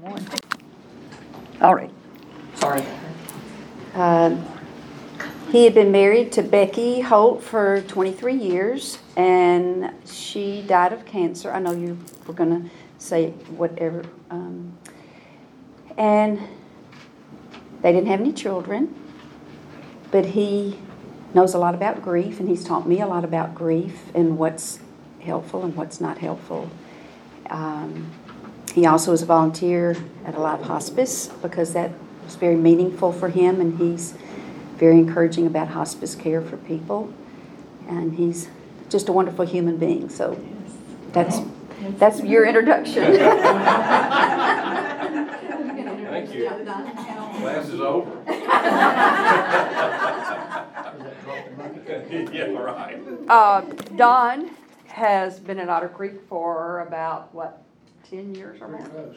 One. All right. Sorry. Um, He had been married to Becky Holt for 23 years, and she died of cancer. I know you were going to say whatever. um, And they didn't have any children, but he knows a lot about grief, and he's taught me a lot about grief and what's helpful and what's not helpful. Um, He also is a volunteer at Alive Hospice because that was very meaningful for him, and he's very encouraging about hospice care for people. And he's just a wonderful human being. So that's that's your introduction. Thank you. Class is over. Yeah, right. uh, Don has been in Otter Creek for about what, ten years or more.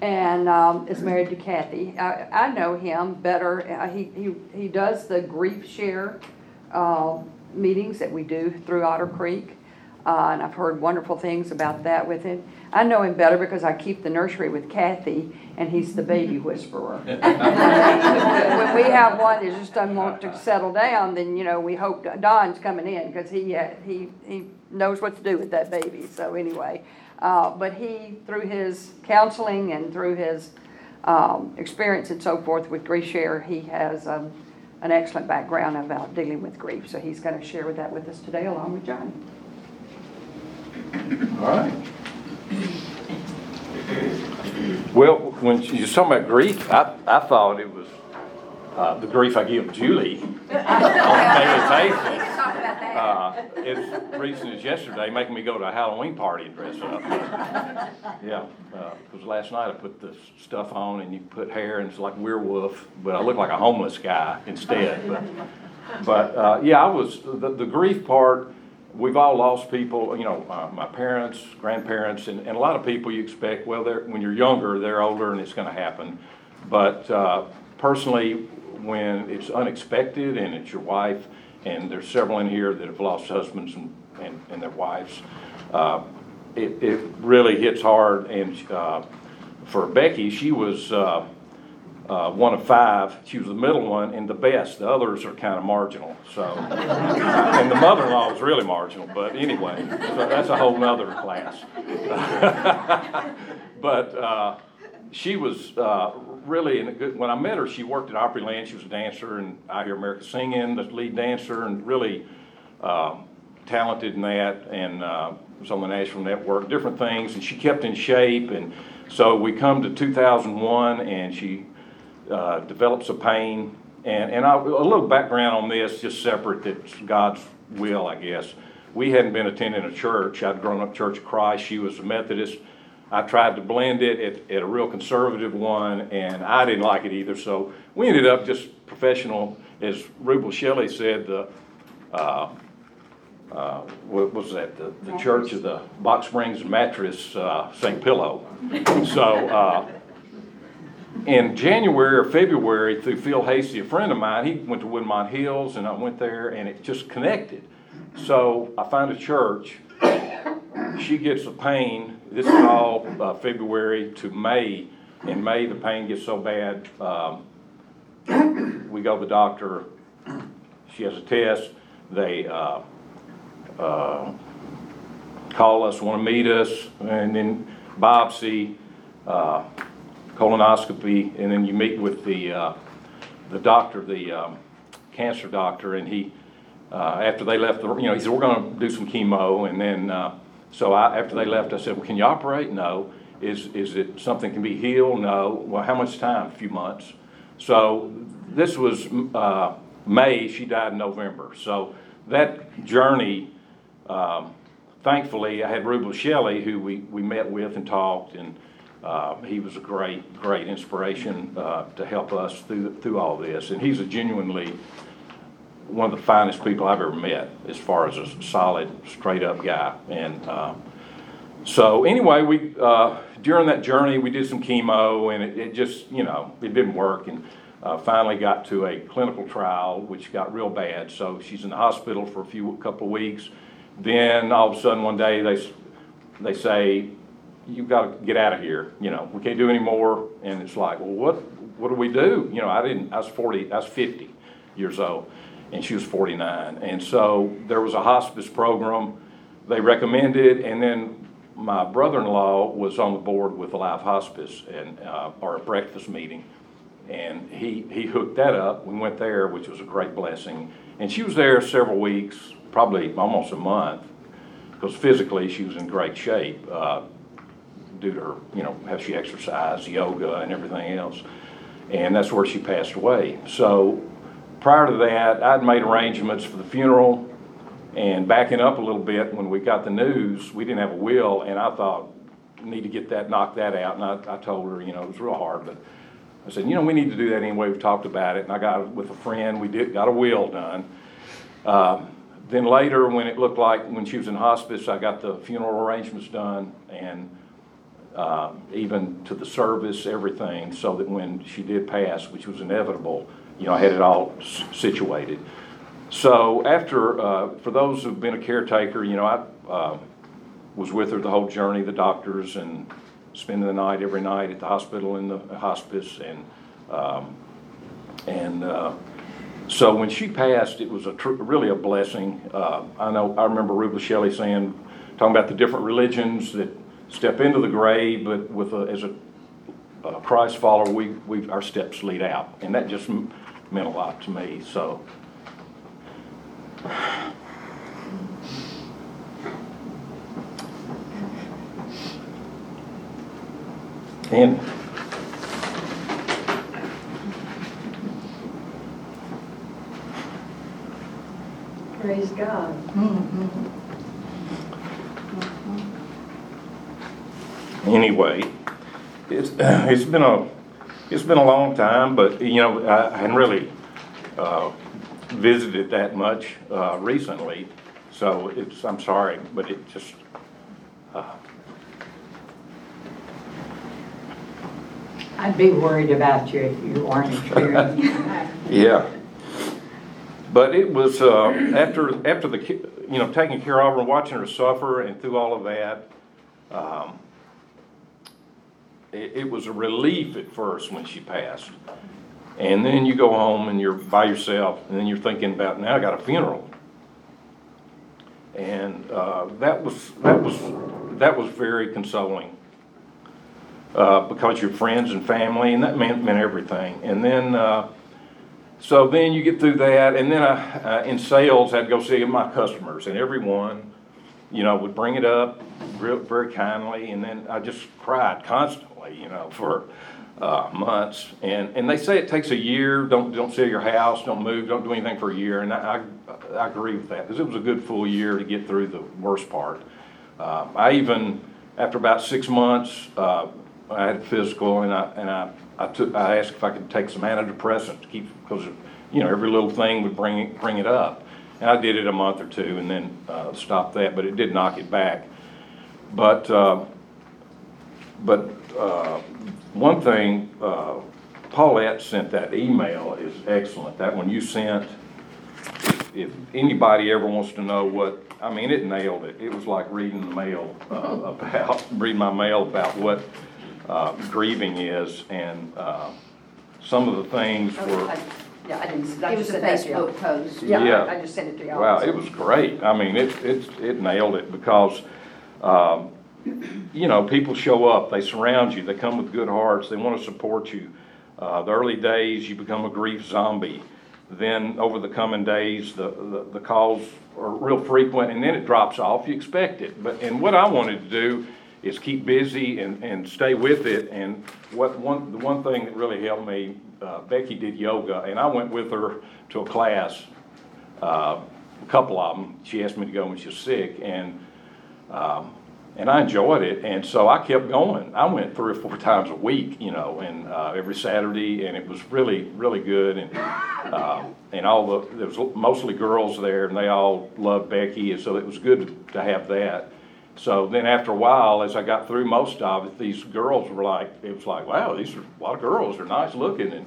and um, is married to Kathy. I, I know him better. Uh, he, he, he does the grief share uh, meetings that we do through Otter Creek. Uh, and I've heard wonderful things about that with him. I know him better because I keep the nursery with Kathy, and he's the baby whisperer. when we have one that just doesn't want to settle down, then you know we hope Don's coming in because he uh, he he knows what to do with that baby. So anyway, uh, but he through his counseling and through his um, experience and so forth with Grief Share, he has um, an excellent background about dealing with grief. So he's going to share with that with us today, along with Johnny. All right. Well, when you was talking about grief, I, I thought it was, uh, the grief I give Julie on a daily basis. Uh, as recent as yesterday, making me go to a Halloween party and dress up. Yeah, uh 'cause last night I put the stuff on and you put hair and it's like werewolf, but I look like a homeless guy instead, but. But, uh, yeah, I was, the, the grief part, we've all lost people, you know, uh, my parents, grandparents, and, and a lot of people you expect, well, they're, when you're younger, they're older and it's gonna happen. But, uh, personally, when it's unexpected and it's your wife, and there's several in here that have lost husbands and, and, and their wives, uh, it, it really hits hard, and, uh, for Becky, she was, uh, uh, one of five. She was the middle one and the best. The others are kind of marginal. So, and the mother-in-law was really marginal. But anyway, so that's a whole other class. but uh, she was uh, really in a good. When I met her, she worked at Opryland. She was a dancer and I Hear America Singing, the lead dancer, and really uh, talented in that. And uh, was on the National Network, different things. And she kept in shape. And so we come to 2001, and she uh, develops a pain. And, and I, a little background on this, just separate, that's God's will, I guess. We hadn't been attending a church. I'd grown up Church of Christ. She was a Methodist. I tried to blend it at, at a real conservative one, and I didn't like it either. So we ended up just professional, as Rubel Shelley said, the, uh, uh, what was that? The, the Church of the Box Springs Mattress, uh, St. Pillow. So, uh, in January or February through Phil Hasty, a friend of mine, he went to Woodmont Hills and I went there and it just connected. So I found a church. She gets a pain. This is all uh, February to May. In May, the pain gets so bad. Um, we go to the doctor. She has a test. They uh, uh, call us, want to meet us, and then biopsy. Uh, colonoscopy, and then you meet with the, uh, the doctor, the, um, cancer doctor, and he, uh, after they left, the, you know, he said, we're gonna do some chemo, and then, so I, after they left, I said, well, can you operate? No. Is, is it something can be healed? No. Well, how much time? A few months. So this was, uh, May, she died in November. So that journey, um, thankfully, I had Rubel Shelley, who we, we met with and talked, and uh, he was a great, great inspiration uh, to help us through, through all this. And he's a genuinely one of the finest people I've ever met, as far as a solid, straight-up guy. And uh, so, anyway, we uh, during that journey, we did some chemo, and it, it just, you know, it didn't work. And uh, finally got to a clinical trial, which got real bad. So she's in the hospital for a few, couple of weeks. Then all of a sudden, one day, they they say, you've gotta get out of here, you know, we can't do any more. And it's like, well, what, what do we do? You know, I didn't, I was forty, I was fifty years old, and she was forty-nine. And so there was a hospice program they recommended, and then my brother-in-law was on the board with Alive Hospice and, uh, our breakfast meeting. And he, he hooked that up. We went there, which was a great blessing. And she was there several weeks, probably almost a month, because physically she was in great shape, uh, due to her, you know, how she exercised, yoga and everything else. And that's where she passed away. So prior to that, I'd made arrangements for the funeral. And backing up a little bit, when we got the news, we didn't have a will, and I thought, need to get that, knock that out. And I, I told her, you know, it was real hard, but I said, you know, we need to do that anyway, we've talked about it, and I got with a friend, we did, got a will done. Um, Then later, when it looked like, when she was in hospice, I got the funeral arrangements done, and um, even to the service, everything, so that when she did pass, which was inevitable, you know, I had it all s- situated. So after, uh, for those who've been a caretaker, you know, I um, was with her the whole journey, the doctors, and spending the night every night at the hospital in the hospice, and, um, and uh, so when she passed, it was a tr- really a blessing. Uh, I know, I remember Rubel Shelley saying, talking about the different religions that step into the grave, but with a, as a, a Christ follower, we, we, our steps lead out. And that just meant a lot to me, so. And Praise God. anyway, it's, it's been a, it's been a long time, but, you know, I hadn't really, uh, visited that much, uh, recently. So it's, I'm sorry, but it just, I'd be worried about you if you weren't experienced. yeah. But it was, uh, after, after the, you know, taking care of her and watching her suffer and through all of that, um, it, it was a relief at first when she passed. And then you go home and you're by yourself, and then you're thinking about, now I got a funeral. And, uh, that was, that was, that was very consoling. Uh, because you're friends and family, and that meant, meant everything. And then, uh, so then you get through that, and then I, uh, in sales, I'd go see my customers, and everyone, you know, would bring it up real, very kindly, and then I just cried constantly, you know, for, uh, months. And, and they say it takes a year, don't, don't sell your house, don't move, don't do anything for a year, and I, I, I agree with that, because it was a good full year to get through the worst part. Um, I even, after about six months, uh, I had a physical and I, and I, I took, I asked if I could take some antidepressants to keep, because, you know, every little thing would bring it, bring it up. And I did it a month or two and then, uh, stopped that, but it did knock it back. But, uh, but, uh, one thing, uh, Paulette sent that email is excellent, that one you sent. If- If anybody ever wants to know what, I mean, it nailed it. It was like reading the mail, uh, about, reading my mail about what, uh, grieving is and, uh, some of the things were. I- Yeah, I didn't, I It just was a sent that to y'all. Facebook post. Yeah, Yeah. I- I just sent it to y'all. Wow, it was great. I mean, it, it, it nailed it because, um, you know, people show up, they surround you, they come with good hearts, they want to support you. Uh, the early days, you become a grief zombie. Then over the coming days, the, the, the calls are real frequent and then it drops off. You expect it. But, and what I wanted to do is keep busy and, and stay with it. And what, one, the one thing that really helped me, uh, Becky did yoga and I went with her to a class uh, a couple of them. She asked me to go when she was sick, and um, and I enjoyed it, and so I kept going. I went three or four times a week, you know, and uh, every Saturday, and it was really, really good. And uh, and all the there was mostly girls there, and they all loved Becky, and so it was good to have that. So then after a while, as I got through most of it, these girls were like, it was like, wow, these are a lot of girls. They're nice looking, and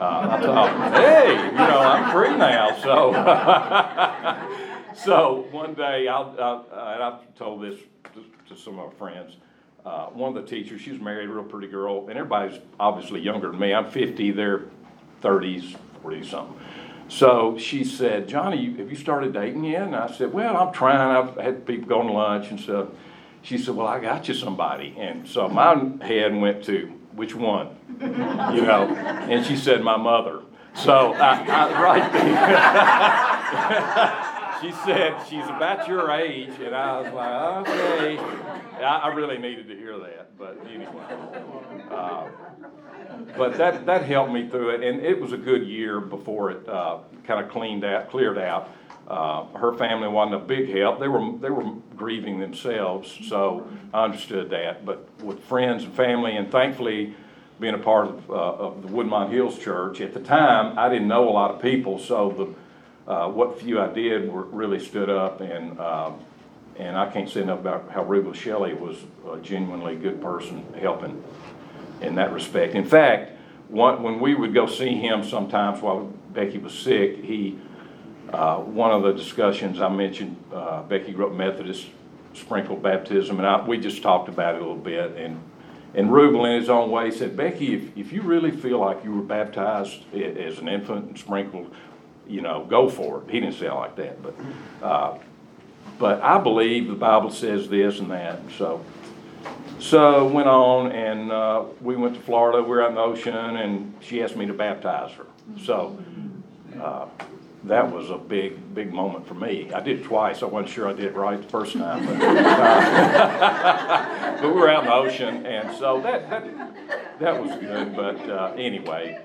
uh, I thought, hey, you know, I'm free now, so. So one day, I'll, I'll, and I've told this to, to some of my friends, uh, one of the teachers, she was married, a real pretty girl, and everybody's obviously younger than me. I'm fifty, they're thirties, forty something. So she said, Johnny, have you started dating yet? And I said, well, I'm trying. I've had people going to lunch and stuff. She said, well, I got you somebody. And so my head went to, which one? You know, and she said, my mother. So I, I, right there. she said, she's about your age. And I was like, okay. I, I really needed to hear that, but anyway. Uh, but that, that helped me through it, and it was a good year before it, uh, kind of cleaned out, cleared out. Uh, her family wasn't a big help, they were, they were grieving themselves, so I understood that. But with friends and family, and thankfully, being a part of, uh, of the Woodmont Hills Church, at the time, I didn't know a lot of people, so the, uh, what few I did were, really stood up, and, um, and I can't say enough about how Rubel Shelley was a genuinely good person helping in that respect. In fact, one, when we would go see him sometimes while Becky was sick, he, uh, one of the discussions I mentioned, uh, Becky grew up Methodist, sprinkled baptism, and I, we just talked about it a little bit, and, and Rubel in his own way said, Becky, if, if you really feel like you were baptized as an infant and sprinkled, you know, go for it. He didn't say it like that, but, uh, but I believe the Bible says this and that, so. So went on and uh, we went to Florida, we were in the ocean and she asked me to baptize her. So uh, that was a big, big moment for me. I did it twice, I wasn't sure I did it right the first time. But uh, but we were out in the ocean and so that, that, that was good, but uh, anyway.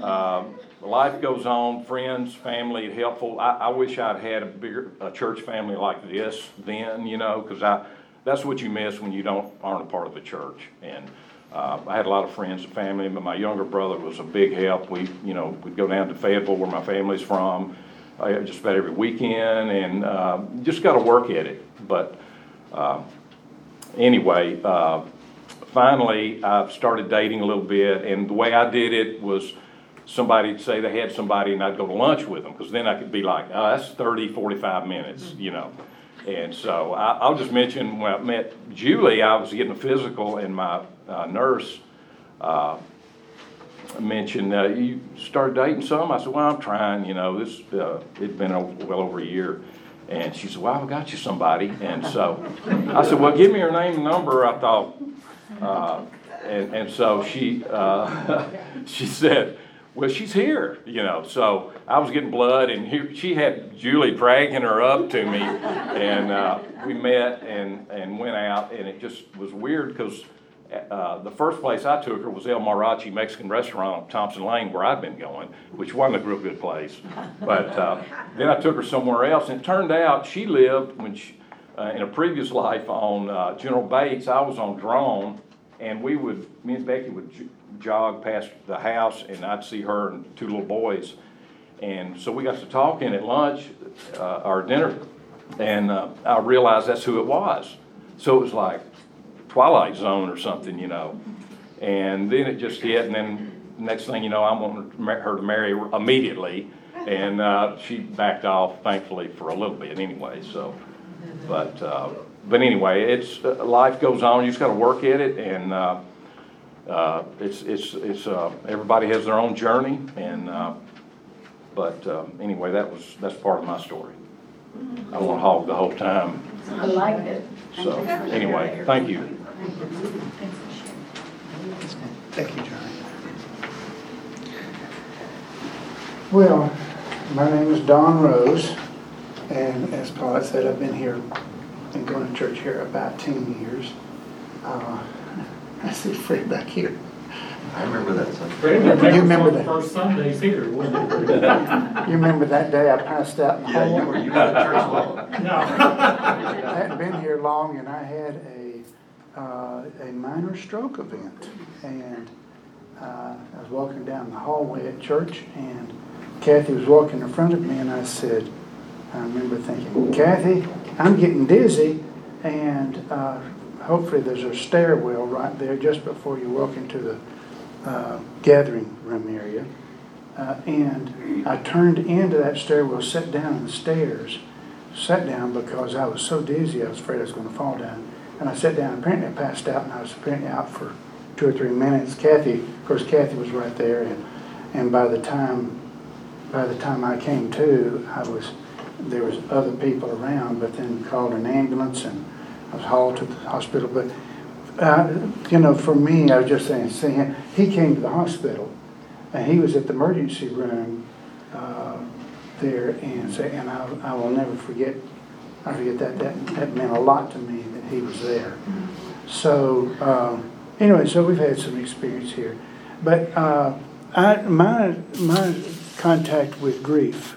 um, Life goes on, friends, family, helpful. I, I wish I'd had a bigger, a church family like this then, you know, because I, that's what you miss when you don't, aren't a part of a church. And, uh, I had a lot of friends and family, but my younger brother was a big help. We, you know, we'd go down to Fayetteville where my family's from, uh, just about every weekend and, uh, just gotta work at it. But, uh, anyway, uh, finally, I started dating a little bit, and the way I did it was somebody'd say they had somebody, and I'd go to lunch with them, because then I could be like, oh, that's 30, 45 minutes, you know. And so I, I'll just mention, when I met Julie, I was getting a physical, and my uh, nurse uh, mentioned, uh, you started dating some? I said, well, I'm trying, you know, this, uh, it'd been a- well over a year. And she said, well, I've got you somebody. And so I said, well, give me her name and number. I thought, uh, and, and so she, uh, she said, well, she's here, you know, so I was getting blood and here, she had Julie dragging her up to me. And, uh, we met and, and went out and it just was weird because, uh, the first place I took her was El Marachi Mexican Restaurant on Thompson Lane where I'd been going, which wasn't a real good place. But, uh, then I took her somewhere else and it turned out she lived when she, uh, in a previous life on, uh, General Bates, I was on drone and we would, me and Becky would jog past the house and I'd see her and two little boys. And so we got to talking at lunch, uh, dinner, and, uh, I realized that's who it was. So it was like Twilight Zone or something, you know. And then it just hit, and then next thing you know, I wanted her to marry immediately. And, uh, she backed off thankfully for a little bit anyway, so. But, uh, but anyway, it's, uh, life goes on, you just gotta work at it, and, uh, uh, it's, it's, it's, uh, everybody has their own journey, and, uh, but, uh, anyway, that was, that's part of my story. I don't wanna hog the whole time, I liked it. so, anyway, thank you. Thank you, John. Well, my name is Don Rose, and as Paulette said, I've been here, been going to church here about ten years. Uh, I see Fred back here. I remember that Sunday. You remember that? First Sundays here, wasn't it? You remember that day I passed out in the Yeah, you were, hallway? you had a church law. No. I hadn't been here long, and I had a, uh, a minor stroke event. And uh, I was walking down the hallway at church, and Kathy was walking in front of me, and I said, I remember thinking, Kathy, I'm getting dizzy, and uh, hopefully there's a stairwell right there just before you walk into the uh, gathering room area. Uh, And I turned into that stairwell, sat down on the stairs, sat down because I was so dizzy, I was afraid I was gonna fall down. And I sat down, apparently I passed out, and I was apparently out for two or three minutes. Kathy, of course Kathy was right there, and, and by the time, by the time I came to, I was, there was other people around, but then called an ambulance, and I was hauled to the hospital, but, uh, you know, for me, I was just saying, seeing, he came to the hospital, and he was at the emergency room, uh, there, and say, and I, I will never forget, I forget that, that, that meant a lot to me that he was there. So, um, anyway, so we've had some experience here. But, uh, I, my, my contact with grief,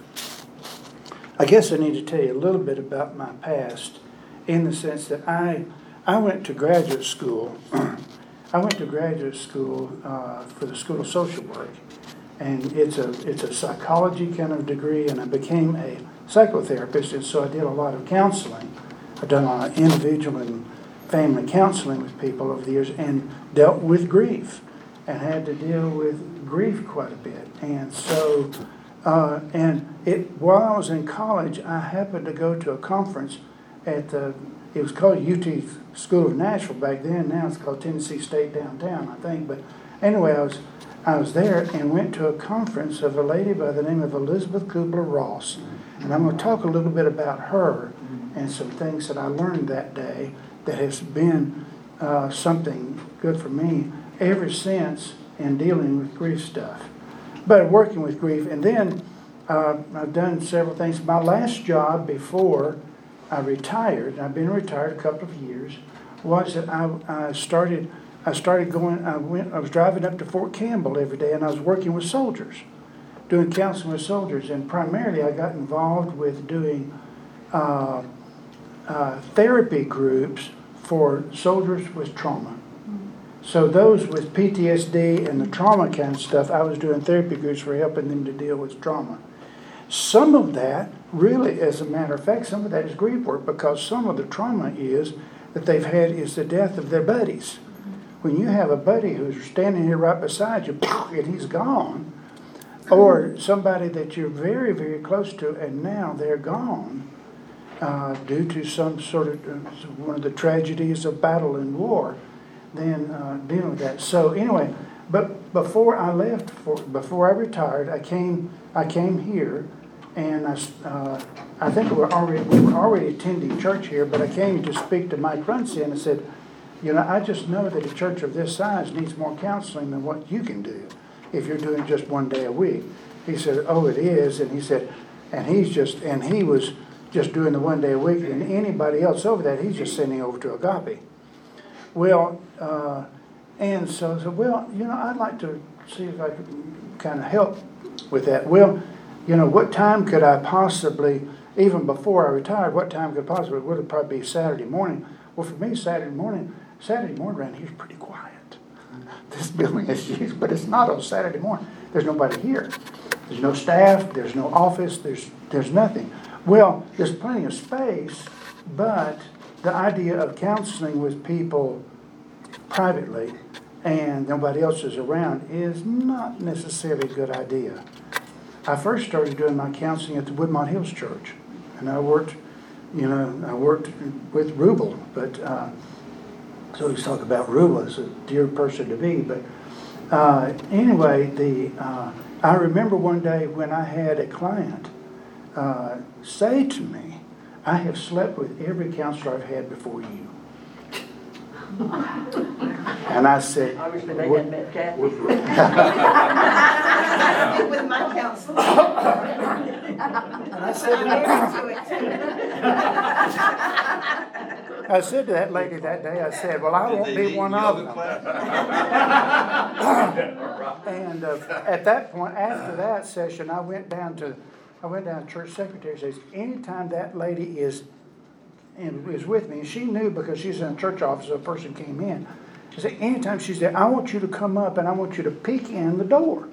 I guess I need to tell you a little bit about my past in the sense that I, I went to graduate school. I went to graduate school, uh, for the School of Social Work. And it's a, it's a psychology kind of degree, and I became a psychotherapist, and so I did a lot of counseling. I've done a lot of individual and family counseling with people over the years and dealt with grief and had to deal with grief quite a bit. And so, uh, and it, while I was in college, I happened to go to a conference at the, it was called UT School of Nashville back then, now it's called Tennessee State Downtown, I think. But anyway, I was, I was there and went to a conference of a lady by the name of Elizabeth Kubler Ross. And I'm going to talk a little bit about her and some things that I learned that day that has been uh, something good for me ever since in dealing with grief stuff. But working with grief, and then uh, I've done several things. My last job before I retired, I've been retired a couple of years, was that I, I started. I started going. I went. I was driving up to Fort Campbell every day, and I was working with soldiers, doing counseling with soldiers, and primarily I got involved with doing uh, uh, therapy groups for soldiers with trauma. So those with PTSD and the trauma kind of stuff, I was doing therapy groups for helping them to deal with trauma. Some of that, really, as a matter of fact, some of that is grief work because some of the trauma is that they've had is the death of their buddies. When you have a buddy who's standing here right beside you and he's gone, or somebody that you're very, very close to and now they're gone uh, due to some sort of uh, one of the tragedies of battle and war, then uh, dealing with that. So anyway, but before I left, for, before I retired, I came I came here, and I, uh, I think we were already we were already attending church here, but I came to speak to Mike Runcie and I said, you know, I just know that a church of this size needs more counseling than what you can do if you're doing just one day a week. He said, oh, it is, and he said, and he's just and he was just doing the one day a week, and anybody else over that, he's just sending over to Agape. Well, uh, and so I said, well, you know, I'd like to see if I could kind of help with that. Well, you know, what time could I possibly, even before I retired, what time could possibly, would it probably be Saturday morning? Well, for me, Saturday morning, Saturday morning around here is pretty quiet. This building is used, but it's not on Saturday morning. There's nobody here. There's no staff, there's no office, there's, there's nothing. Well, there's plenty of space, but the idea of counseling with people privately and nobody else is around is not necessarily a good idea. I first started doing my counseling at the Woodmont Hills Church, and I worked, you know, I worked with Rubel, but, uh, so he's talking about Rubel as a dear person to be, but, uh, anyway, the, uh, I remember one day when I had a client, uh, say to me, I have slept with every counselor I've had before you. And I said. Obviously, they hadn't met Kathy. With my counselor. And I said to that, I said to that lady that day, I said, well, I won't be one of them. And uh, at that point, after that session, I went down to, I went down to church secretary, says, anytime that lady is, and is with me, and she knew because she's in a church office, a person came in. She said, anytime she's there, I want you to come up and I want you to peek in the door.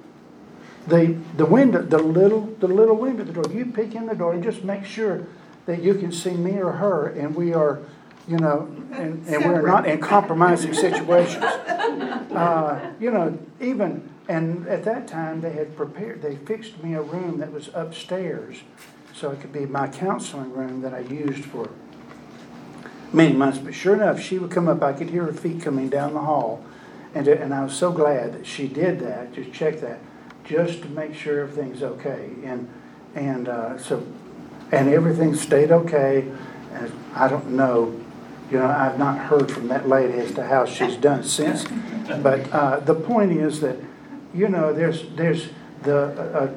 The, the window, the little, the little window, the door, you peek in the door and just make sure that you can see me or her and we are, you know, and, and we're not in compromising situations. Uh, you know, even, and at that time, they had prepared, they fixed me a room that was upstairs. So it could be my counseling room that I used for, many months, but sure enough, she would come up, I could hear her feet coming down the hall. And, and I was so glad that she did that, just check that, just to make sure everything's okay. And, and, uh, so, and everything stayed okay. And I don't know, you know, I've not heard from that lady as to how she's done since. But, uh, the point is that, you know, there's, there's the, uh,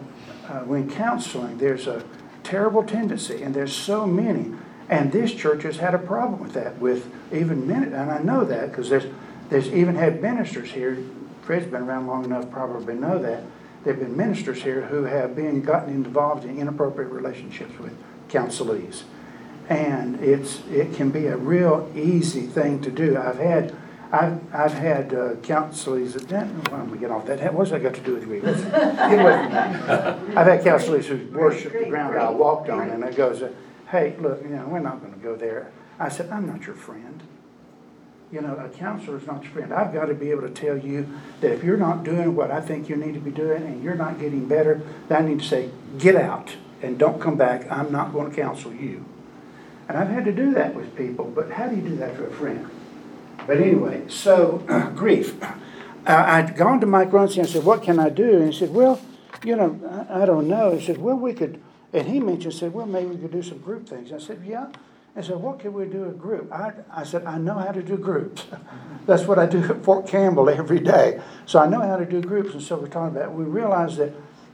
uh, when counseling, there's a terrible tendency, and there's so many. And this church has had a problem with that, with even minute, and I know that, because there's, there's even had ministers here, Fred's been around long enough, probably know that. There've been ministers here who have been gotten involved in inappropriate relationships with counselees. And it's, it can be a real easy thing to do. I've had, I've, I've had uh, counselees, that, why don't we get off that? What's that got to do with me? Let's Get away from that. I've had counselors who worship the ground I walked on, and it goes, uh, hey, look, you know, we're not gonna go there. I said, I'm not your friend. You know, a counselor is not your friend. I've got to be able to tell you that if you're not doing what I think you need to be doing and you're not getting better, then I need to say, get out and don't come back. I'm not going to counsel you. And I've had to do that with people, but how do you do that to a friend? But anyway, so grief. Uh, I'd gone to Mike Runcie and said, what can I do? And he said, well, you know, I, I don't know. He said, well, we could, and he mentioned, said, well, maybe we could do some group things. I said, yeah. I said, what can we do a group? I, I said, I know how to do groups. That's what I do at Fort Campbell every day. So I know how to do groups. And so we're talking about, we realized that,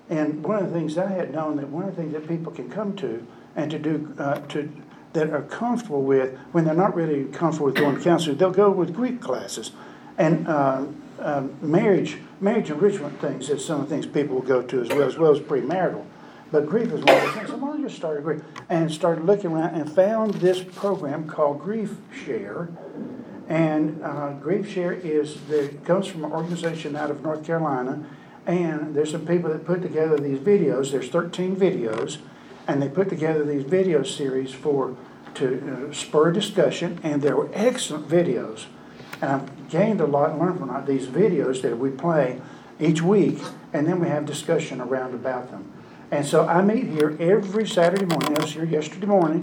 and one of the things I had known that one of the things that people can come to and to do, uh, to, that are comfortable with, when they're not really comfortable with going to counseling, they'll go with Greek classes. And uh, um, marriage, marriage enrichment things is some of the things people will go to as well, as well as premarital. But grief is one of the things. So I just started grief and started looking around and found this program called Grief Share. And uh, Grief Share is the comes from an organization out of North Carolina, and there's some people that put together these videos. There's 13 videos, and they put together these video series for to uh, spur discussion, and they were excellent videos. And I've gained a lot and learned from these videos that we play each week, and then we have discussion around about them. And so I meet here every Saturday morning. I was here yesterday morning,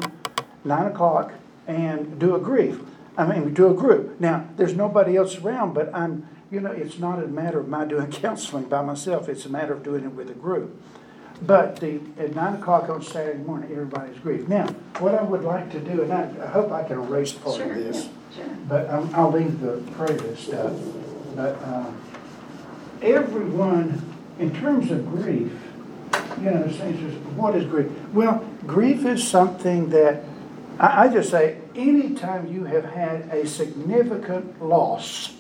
nine o'clock, and do a grief. I mean, we do a group. Now, there's nobody else around, but I'm, you know, it's not a matter of my doing counseling by myself. It's a matter of doing it with a group. But the, at nine o'clock on Saturday morning, everybody's grief. Now, what I would like to do, and I, I hope I can erase part of this, but um, I'll leave the previous stuff. But uh, everyone, in terms of grief, you know, says, what is grief? Well, grief is something that I, I just say, anytime you have had a significant loss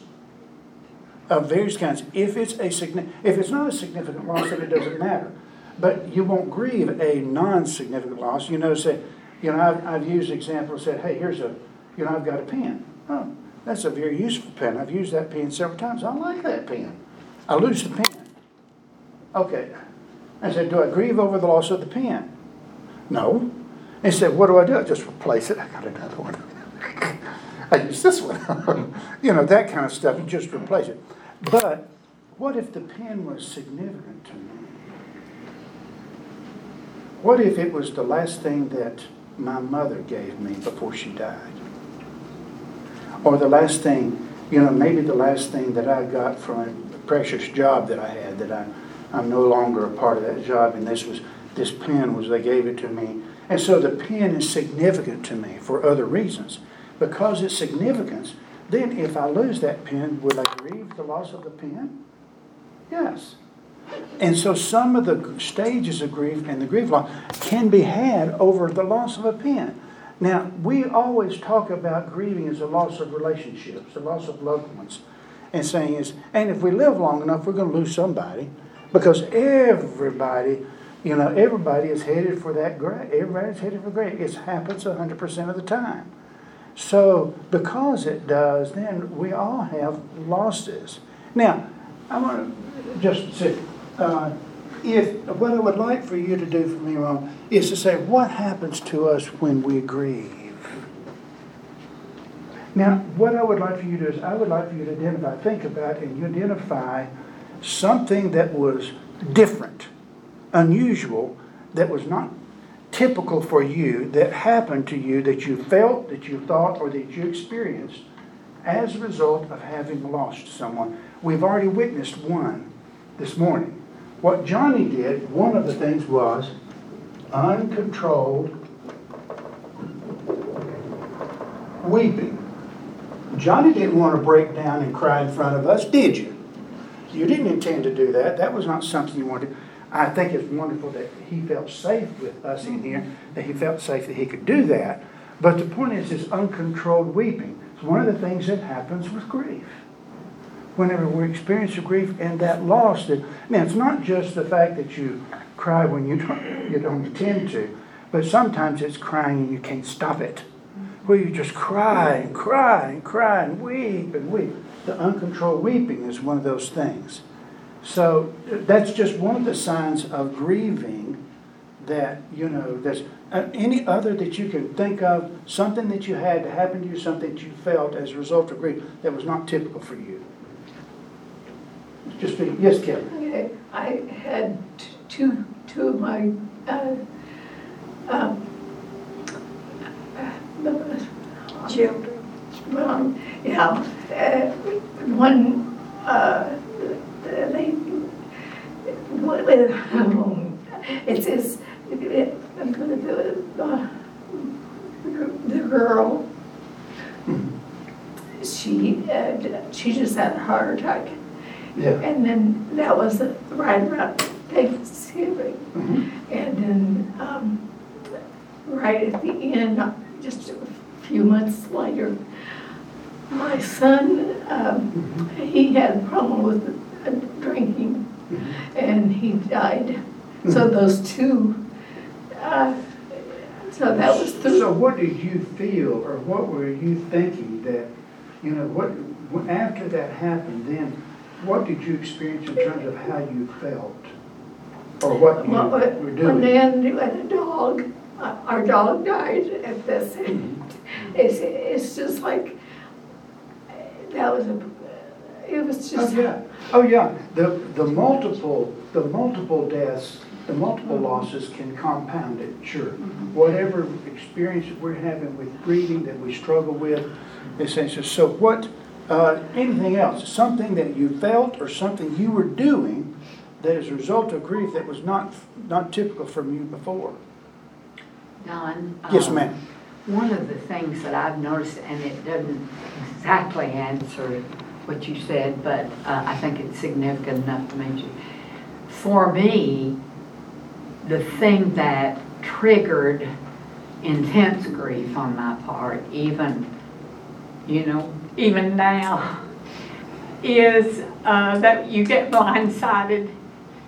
of various kinds, if it's a if it's not a significant loss, then it doesn't matter. But you won't grieve a non-significant loss. You know, say, you know, I've, I've used examples. Said, hey, here's a, you know, I've got a pen. Oh, that's a very useful pen. I've used that pen several times. I like that pen. I lose the pen. Okay. I said, do I grieve over the loss of the pen? No. He said, what do I do? I just replace it. I got another one. I use this one. you know, that kind of stuff. You just replace it. But what if the pen was significant to me? What if it was the last thing that my mother gave me before she died? Or the last thing, you know, maybe the last thing that I got from a precious job that I had that I, I'm no longer a part of that job and this was, this pen was, they gave it to me. And so the pen is significant to me for other reasons. Because it's significance, then if I lose that pen, will I grieve the loss of the pen? Yes. And so some of the stages of grief and the grief loss can be had over the loss of a pen. Now, we always talk about grieving as a loss of relationships, a loss of loved ones, and saying is, and if we live long enough, we're going to lose somebody, because everybody, you know, everybody is headed for that grave. Everybody's headed for grave. It happens 100% of the time. So, because it does, then we all have losses. Now, I want to just say, uh, if what I would like for you to do for me, Ron, is to say what happens to us when we grieve. Now, what I would like for you to do is I would like for you to identify, think about, and you identify something that was different, unusual, that was not typical for you that happened to you that you felt, that you thought, or that you experienced as a result of having lost someone? We've already witnessed one this morning. What Johnny did, one of the things was uncontrolled weeping. Johnny didn't want to break down and cry in front of us, did you? You didn't intend to do that. That was not something you wanted. I think it's wonderful that he felt safe with us in here, that he felt safe that he could do that. But the point is, is uncontrolled weeping. It's one of the things that happens with grief. Whenever we experience the grief and that loss, that now it's not just the fact that you cry when you don't you don't intend to, but sometimes it's crying and you can't stop it where you just cry and cry and cry and weep and weep. The uncontrolled weeping is one of those things. So that's just one of the signs of grieving that, you know, there's uh, any other that you can think of, something that you had to happen to you, something that you felt as a result of grief that was not typical for you. Just be, yes, Kim. I I had t- two, two of my, uh, um, children. Um, yeah, uh, one, uh, they, what, it's, it's, it, the, the girl, she, uh, she just had a heart attack. Yeah. And then that was right around Thanksgiving. Mhm. And then, um, right at the end, just a few months later, my son, um, he had a problem with uh, drinking and he died. So those two, uh, so that was So what did you feel, or what were you thinking that, you know, what, after that happened, then, what did you experience in terms of how you felt? Or what you Well, were when doing? then, when the dog, uh, our dog died at this, it's, it's just like, that was a, it was Oh, just. yeah, oh, yeah, the, the multiple, the multiple deaths, the multiple losses can compound it, sure. Whatever experience that we're having with grieving that we struggle with, it's essentially, so what, uh, anything else, something that you felt or something you were doing that is a result of grief that was not, not typical from you before? Don? Yes, um, ma'am. One of the things that I've noticed, and it doesn't exactly answer what you said, but uh, I think it's significant enough to mention. For me, the thing that triggered intense grief on my part, even, you know, even now, is uh, that you get blindsided.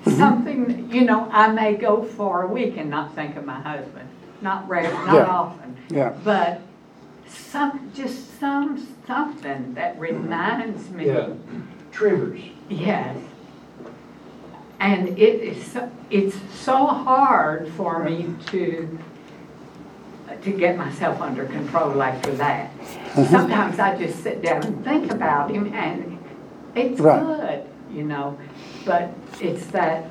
Something, you know, I may go for a week and not think of my husband, not rare, not Yeah. often. Yeah. But some, just some, something that reminds me. Yeah. Triggers. Yes. And it is, so- it's so hard for me to, to get myself under control after that. Sometimes I just sit down and think about him and it's Right. good, you know, but it's that,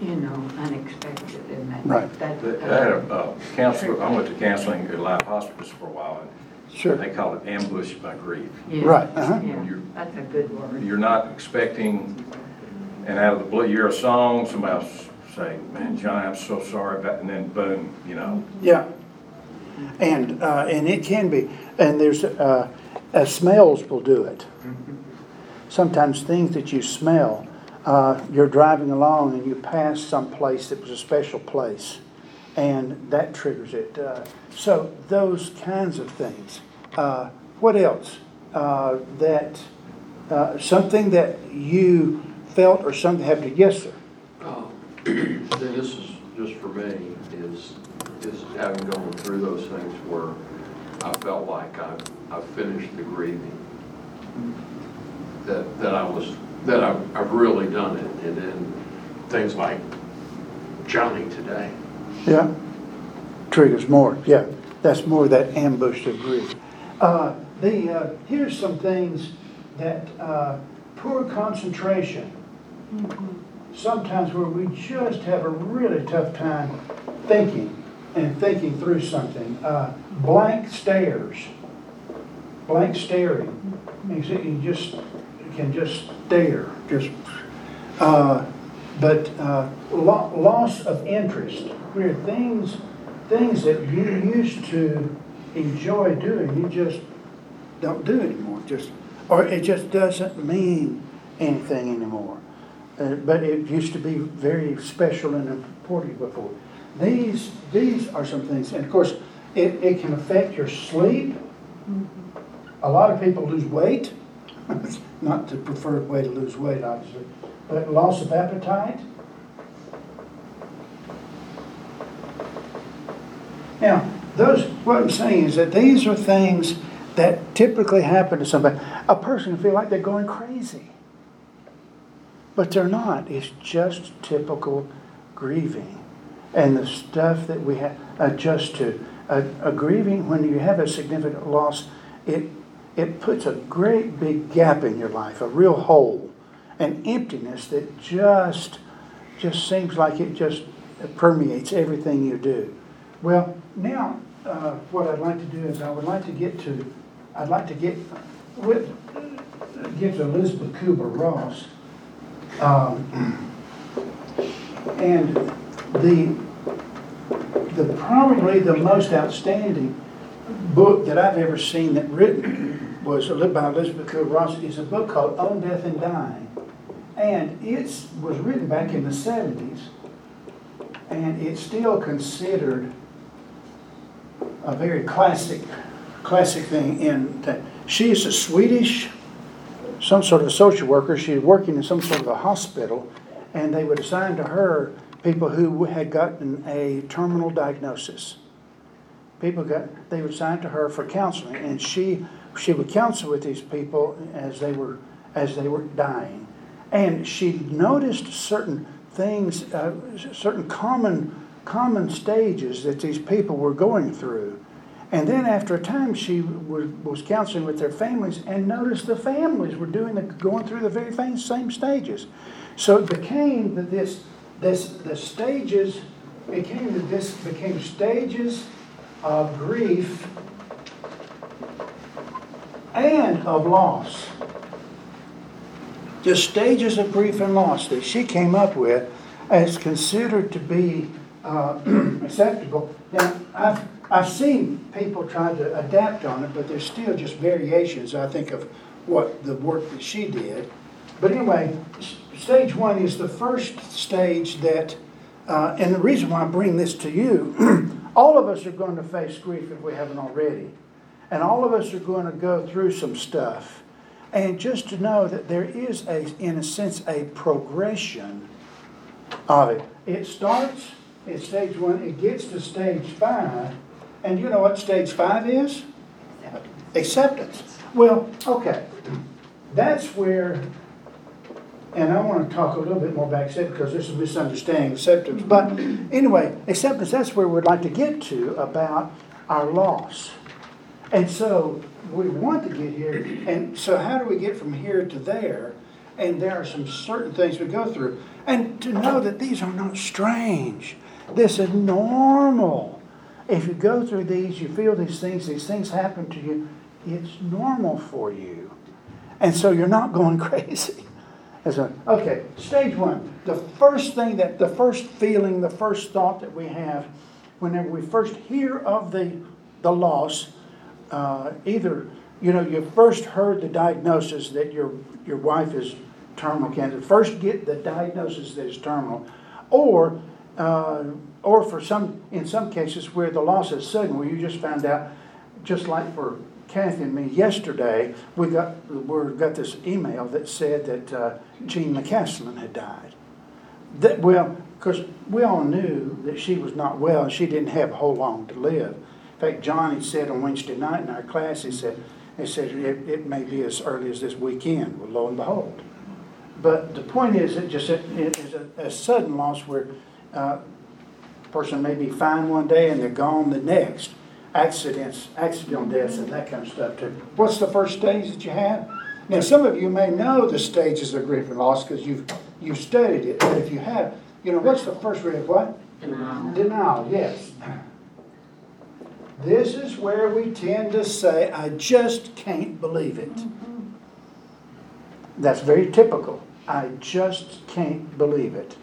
you know, unexpected and that. Right. that- I had a uh, counselor, I went to counseling at Life Hospice for a while, and Sure. they call it ambush by grief. Yeah, Right, uh-huh. Yeah, You're- that's a good word. You're not expecting, and out of the blue, you're a song, somebody will say, man, John, I'm so sorry about, and then boom, you know. Yeah. And, uh, and it can be, and there's, uh, uh, smells will do it. Sometimes things that you smell, uh, you're driving along and you pass some place that was a special place, and that triggers it. Uh, so those kinds of things. Uh, what else? That, something that you felt or something happened yes, sir? Um, this is, just for me, is, is having gone through those things where I felt like I, I finished the grieving. That, that I was, that I've, I've really done it, and then things like Johnny today. Yeah, triggers more, yeah, that's more that ambush of grief. Uh, the, uh, here's some things that, uh, poor concentration. Sometimes where we just have a really tough time thinking and thinking through something. Uh, blank stares, blank staring. You see, you just can just stare, just. Uh, but uh, lo- loss of interest, where things things that you used to enjoy doing, you just don't do anymore. Just or it just doesn't mean anything anymore. Uh, but it used to be very special and important before. These these are some things, and of course, it, it can affect your sleep. A lot of people lose weight, not the preferred way to lose weight, obviously, but loss of appetite. Now, those what I'm saying is that these are things that typically happen to somebody. A person feel like they're going crazy. But they're not. It's just typical grieving. And the stuff that we have adjust to. A, a grieving, when you have a significant loss, it, it puts a great big gap in your life, a real hole, an emptiness that just, just seems like it just permeates everything you do. Well, now, uh, what I'd like to do is I would like to get to, I'd like to get with, get to Elizabeth Kubler Ross. Um, and the, the, probably the most outstanding book that I've ever seen that written was by Elizabeth Kubler Ross is a book called On Death and Dying. And it was written back in the 70s, and it's still considered a very classic, classic thing in that she is a Swedish some sort of a social worker. She was working in some sort of a hospital, and they would assign to her people who had gotten a terminal diagnosis. People got they would assign to her for counseling, and she she would counsel with these people as they were as they were dying, and she noticed certain things, uh, certain common common stages that these people were going through. And then after a time, she was, was counseling with their families and noticed the families were doing the, going through the very same stages. So it became that this, this, the stages became this became stages of grief and of loss. Just stages of grief and loss that she came up with as considered to be uh, acceptable. Now, I've, I've seen people try to adapt on it, but there's still just variations, I think, of what the work that she did. But anyway, stage one is the first stage that, uh, and the reason why I bring this to you, all of us are going to face grief if we haven't already. And all of us are going to go through some stuff. And just to know that there is, a, in a sense, a progression of it. It starts at stage one, it gets to stage five, and you know what stage five is? Acceptance. Well, okay. That's where, and I want to talk a little bit more about acceptance because there's a misunderstanding acceptance. But anyway, acceptance, that's where we'd like to get to about our loss. And so we want to get here. And so, how do we get from here to there? And there are some certain things we go through. And to know that these are not strange, this is normal. If you go through these, you feel these things, these things happen to you, it's normal for you. And so you're not going crazy. A, okay, stage one. The first thing that, the first feeling, the first thought that we have whenever we first hear of the, the loss, uh, either, you know, you first heard the diagnosis that your, your wife is terminal cancer, first get the diagnosis that is terminal, or uh, or for some, in some cases where the loss is sudden, where you just found out, just like for Kathy and me yesterday, we got we got this email that said that uh, Jean McCaslin had died. That well, because we all knew that she was not well and she didn't have a whole long to live. In fact, Johnny said on Wednesday night in our class, he said, he said it, it may be as early as this weekend. Well, lo and behold. But the point is, it just it is a, a sudden loss where uh, person may be fine one day and they're gone the next. Accidents, accidental deaths, and that kind of stuff too. What's the first stage that you have? Now, some of you may know the stages of grief and loss because you've you've studied it. But if you have, you know, what's the first rate of what? Denial. Denial, yes. This is where we tend to say, I just can't believe it. That's very typical. I just can't believe it.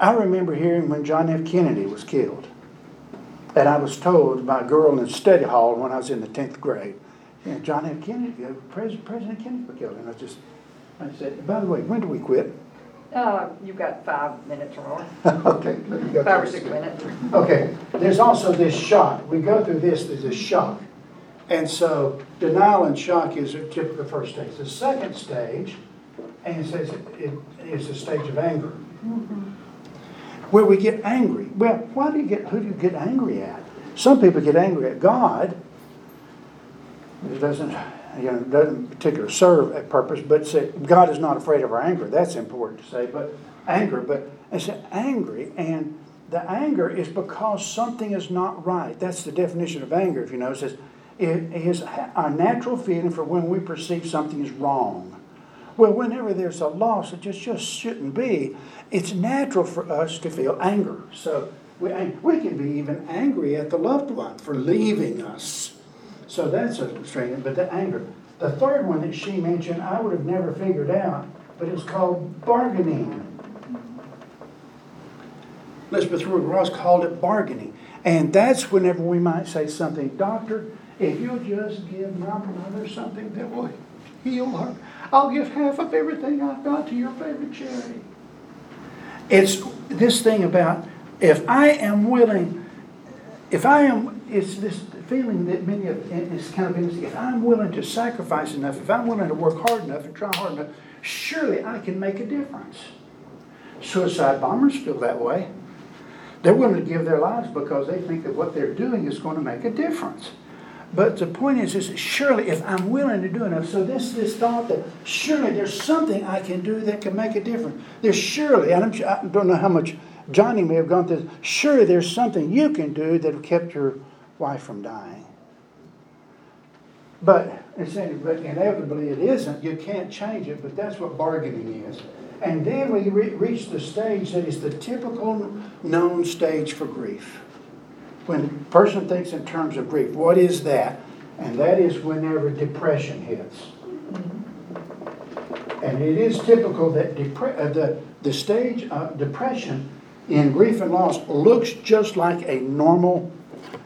I remember hearing when John F. Kennedy was killed. And I was told by a girl in the study hall when I was in the 10th grade, you know, John F. Kennedy, uh, President, President Kennedy was killed. And I just, I said, by the way, when do we quit? Uh, you've got five minutes or more, okay. let me go five or six minutes. Okay, there's also this shock. We go through this, there's a shock. And so denial and shock is a typical first stage. The second stage, and it says it is the stage of anger. Where we get angry. Well, why do you get, who do you get angry at? Some people get angry at God. It doesn't, you know, doesn't particularly serve a purpose, but say, God is not afraid of our anger. That's important to say, but anger, but it's angry, and the anger is because something is not right. That's the definition of anger, if you notice. It is our natural feeling for when we perceive something is wrong. Well, whenever there's a loss it just, just shouldn't be, it's natural for us to feel anger. So we, we can be even angry at the loved one for leaving us. So that's a strange, but the anger. The third one that she mentioned, I would have never figured out, but it's called bargaining. Elizabeth Ruth Ross called it bargaining. And that's whenever we might say something, Doctor, if you'll just give my mother something that will heal her, I'll give half of everything I've got to your favorite charity. It's this thing about if I am willing, if I am, it's this feeling that many of it's kind of in if I'm willing to sacrifice enough, if I'm willing to work hard enough and try hard enough, surely I can make a difference. Suicide bombers feel that way. They're willing to give their lives because they think that what they're doing is going to make a difference. But the point is, is surely if I'm willing to do enough, so this this thought that surely there's something I can do that can make a difference. There's surely, and I'm, I don't know how much Johnny may have gone through. Surely there's something you can do that have kept your wife from dying. But it's but inevitably it isn't. You can't change it. But that's what bargaining is. And then we re- reach the stage that is the typical known stage for grief. When a person thinks in terms of grief, what is that? And that is whenever depression hits. And it is typical that depre- uh, the, the stage of depression in grief and loss looks just like a normal,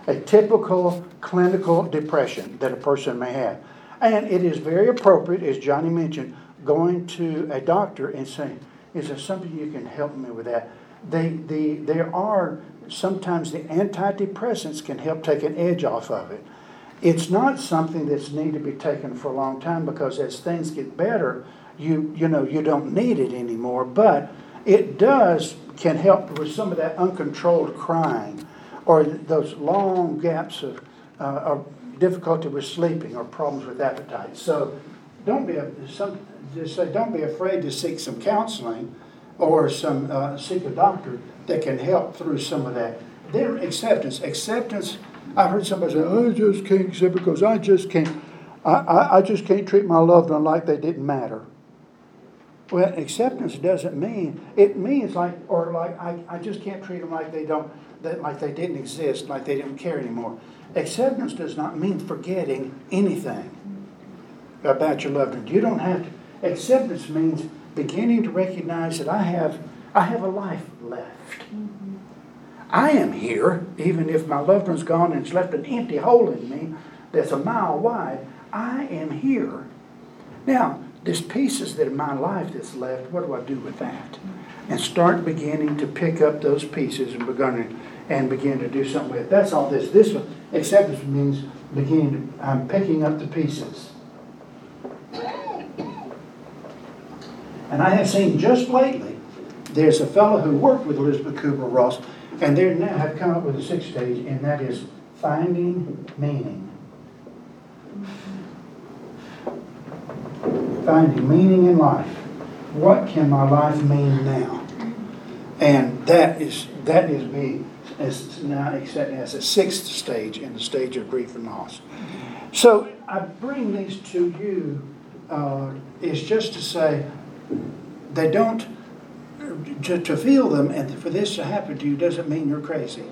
a typical clinical depression that a person may have. And it is very appropriate, as Johnny mentioned, going to a doctor and saying, Is there something you can help me with that? They, the, there are sometimes the antidepressants can help take an edge off of it. It's not something that's need to be taken for a long time because as things get better, you you know you don't need it anymore. But it does can help with some of that uncontrolled crying, or those long gaps of, uh, of difficulty with sleeping or problems with appetite. So don't be a, some just say don't be afraid to seek some counseling or some uh, seek a doctor that can help through some of that. Their acceptance, acceptance. I heard somebody say, "I just can't accept because I just can't, I, I, I just can't treat my loved one like they didn't matter." Well, acceptance doesn't mean it means like or like I, I just can't treat them like they don't that like they didn't exist, like they didn't care anymore. Acceptance does not mean forgetting anything about your loved one. You don't have to. Acceptance means beginning to recognize that I have I have a life left. Mm-hmm. I am here, even if my loved one's gone and it's left an empty hole in me that's a mile wide. I am here. Now, there's pieces that in my life that's left. What do I do with that? Mm-hmm. And start beginning to pick up those pieces and begin and begin to do something with it. That's all this. This one, acceptance means beginning to, I'm picking up the pieces. And I have seen just lately, there's a fellow who worked with Elizabeth Kubler Ross, and they now have come up with a sixth stage, and that is finding meaning. Finding meaning in life. What can my life mean now? And that is that is me as now accepted as a sixth stage in the stage of grief and loss. So I bring these to you uh, is just to say they don't to, to feel them and for this to happen to you doesn't mean you're crazy.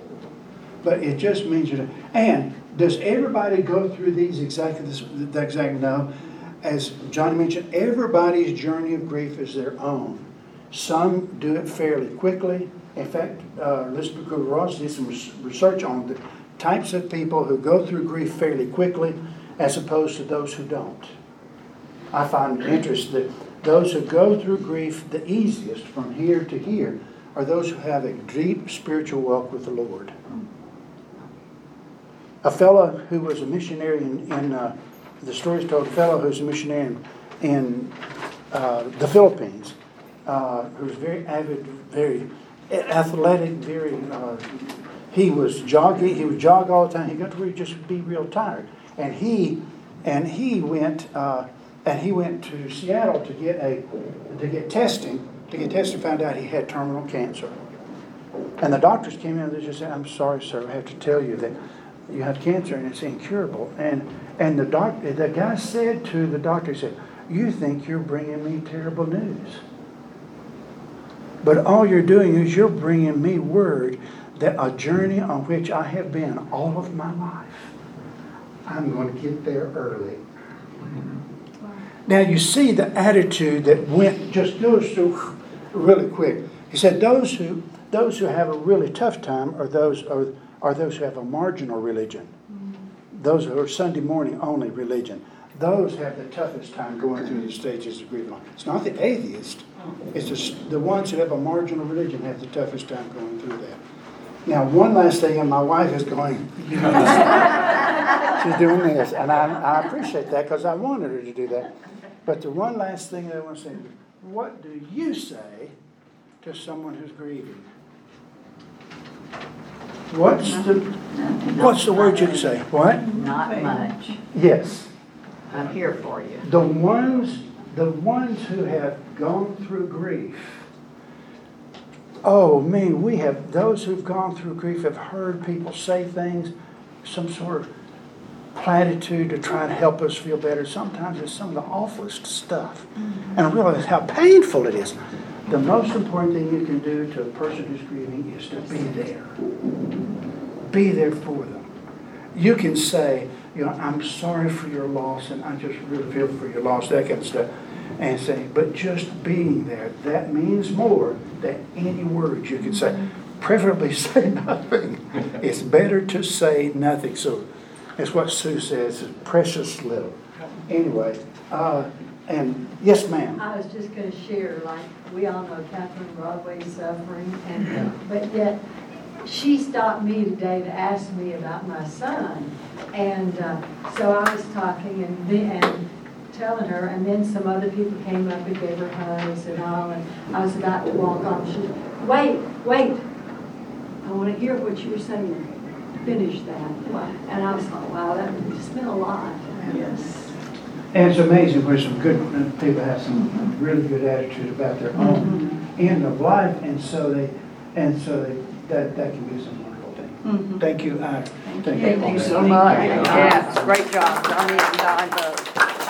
but it just means you're, and does everybody go through these exactly, the exact, no? As Johnny mentioned, everybody's journey of grief is their own. Some do it fairly quickly. In fact, uh, Elizabeth Kubler-Ross did some research on the types of people who go through grief fairly quickly as opposed to those who don't. I find it interesting that those who go through grief the easiest from here to here are those who have a deep spiritual walk with the Lord. A fellow who was a missionary in, in uh, the story's told, a fellow who was a missionary in, in uh, the Philippines, uh, who was very avid, very athletic, very, uh, he was jogging, he would jog all the time. He got to where he'd just be real tired. And he, and he went, uh, and he went to Seattle to get a, to get testing, to get tested, found out he had terminal cancer. And the doctors came in and they just said, I'm sorry, sir, I have to tell you that you have cancer and it's incurable. And, and the doc, the guy said to the doctor, he said, you think you're bringing me terrible news. But all you're doing is you're bringing me word that a journey on which I have been all of my life, I'm going to get there early. Now you see the attitude that went just goes through really quick. He said those who those who have a really tough time are those are, are those who have a marginal religion. Those who are Sunday morning only religion. Those have the toughest time going through the stages of grief. It's not the atheist. It's just the ones who have a marginal religion have the toughest time going through that. Now, one last thing, and my wife is going, she's doing this, and I, I appreciate that because I wanted her to do that. But the one last thing that I want to say, what do you say to someone who's grieving? What's the, what's the word you'd say? What? Not much. Yes. I'm here for you. The ones, the ones who have gone through grief, oh man, we have, those who've gone through grief have heard people say things, some sort of platitude to try to help us feel better. Sometimes it's some of the awfulest stuff. Mm-hmm. And I realize how painful it is. The most important thing you can do to a person who's grieving is to be there. Be there for them. You can say, you know, I'm sorry for your loss and I just really feel for your loss, that kind of stuff. And say, but just being there, that means more than any words you can say. Mm-hmm. Preferably say nothing. It's better to say nothing. So it's what Sue says, precious little. Anyway, uh, and yes, ma'am. I was just gonna share, like, we all know Catherine Broadway's suffering, and, but yet, she stopped me today to ask me about my son. And, uh, so I was talking and and telling her, and then some other people came up and gave her hugs and all, and I was about to walk off, she said, wait, wait, I wanna hear what you were saying, finish that. And I was like, wow, that's been a lot. Yes. And it's amazing where some good people have some mm-hmm. really good attitude about their mm-hmm. own end of life, and so they, and so they, that, that can be some wonderful thing. Mm-hmm. Thank you, I, thank you. Thank you so much. Yes, great job, Johnny and Don both.